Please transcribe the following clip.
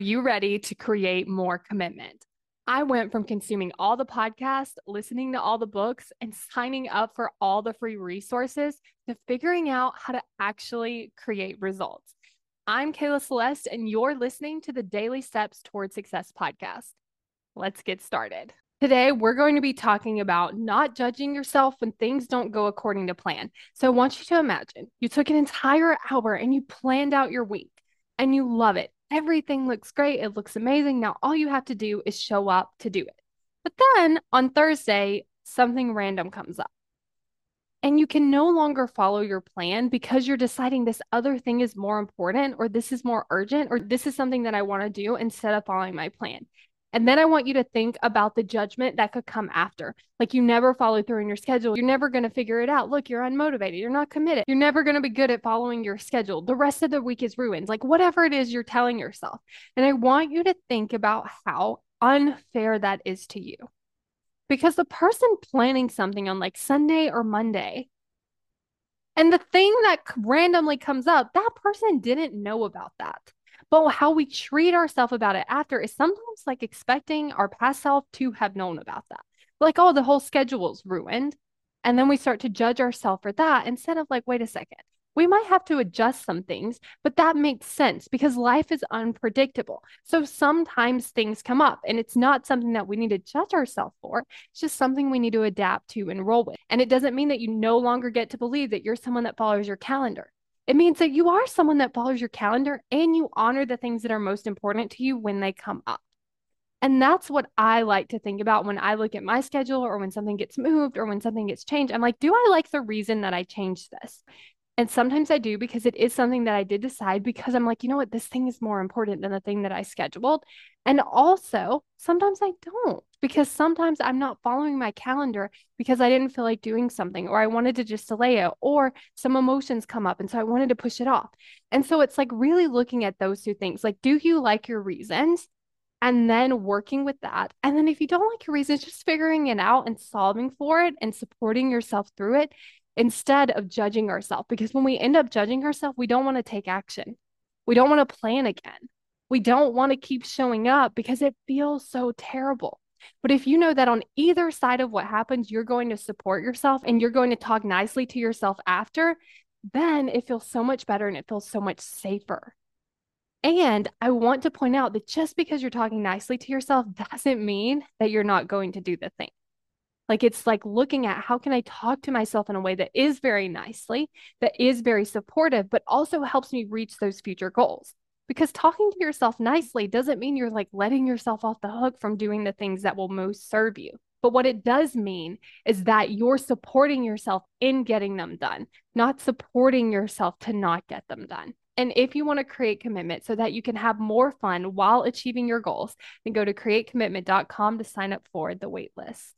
you ready to create more commitment? I went from consuming all the podcasts, listening to all the books, and signing up for all the free resources to figuring out how to actually create results. I'm Kayla Celeste, and you're listening to the Daily Steps Toward Success podcast. Let's get started. Today, we're going to be talking about not judging yourself when things don't go according to plan. So, I want you to imagine you took an entire hour and you planned out your week and you love it everything looks great. It looks amazing. Now all you have to do is show up to do it. But then on Thursday, something random comes up. And you can no longer follow your plan because you're deciding this other thing is more important, or this is more urgent, or this is something that I want to do instead of following my plan. And then I want you to think about the judgment that could come after. Like you never follow through in your schedule. You're never going to figure it out. Look, you're unmotivated. You're not committed. You're never going to be good at following your schedule. The rest of the week is ruined. Like whatever it is you're telling yourself. And I want you to think about how unfair that is to you. Because the person planning something on like Sunday or Monday, and the thing that randomly comes up, that person didn't know about that. But how we treat ourselves about it after is sometimes like expecting our past self to have known about that. Like, oh, the whole schedule's ruined. And then we start to judge ourselves for that instead of like, wait a second, we might have to adjust some things, but that makes sense because life is unpredictable. So sometimes things come up and it's not something that we need to judge ourselves for. It's just something we need to adapt to and roll with. And it doesn't mean that you no longer get to believe that you're someone that follows your calendar. It means that you are someone that follows your calendar and you honor the things that are most important to you when they come up. And that's what I like to think about when I look at my schedule or when something gets moved or when something gets changed. I'm like, do I like the reason that I changed this? And sometimes I do because it is something that I did decide because I'm like, you know what, this thing is more important than the thing that I scheduled. And also, sometimes I don't because sometimes I'm not following my calendar because I didn't feel like doing something or I wanted to just delay it or some emotions come up. And so I wanted to push it off. And so it's like really looking at those two things like, do you like your reasons? And then working with that. And then if you don't like your reasons, just figuring it out and solving for it and supporting yourself through it instead of judging ourselves. Because when we end up judging ourselves, we don't want to take action. We don't want to plan again. We don't want to keep showing up because it feels so terrible. But if you know that on either side of what happens, you're going to support yourself and you're going to talk nicely to yourself after, then it feels so much better and it feels so much safer. And I want to point out that just because you're talking nicely to yourself doesn't mean that you're not going to do the thing. Like it's like looking at how can I talk to myself in a way that is very nicely, that is very supportive, but also helps me reach those future goals. Because talking to yourself nicely doesn't mean you're like letting yourself off the hook from doing the things that will most serve you. But what it does mean is that you're supporting yourself in getting them done, not supporting yourself to not get them done. And if you want to create commitment so that you can have more fun while achieving your goals, then go to createcommitment.com to sign up for the waitlist.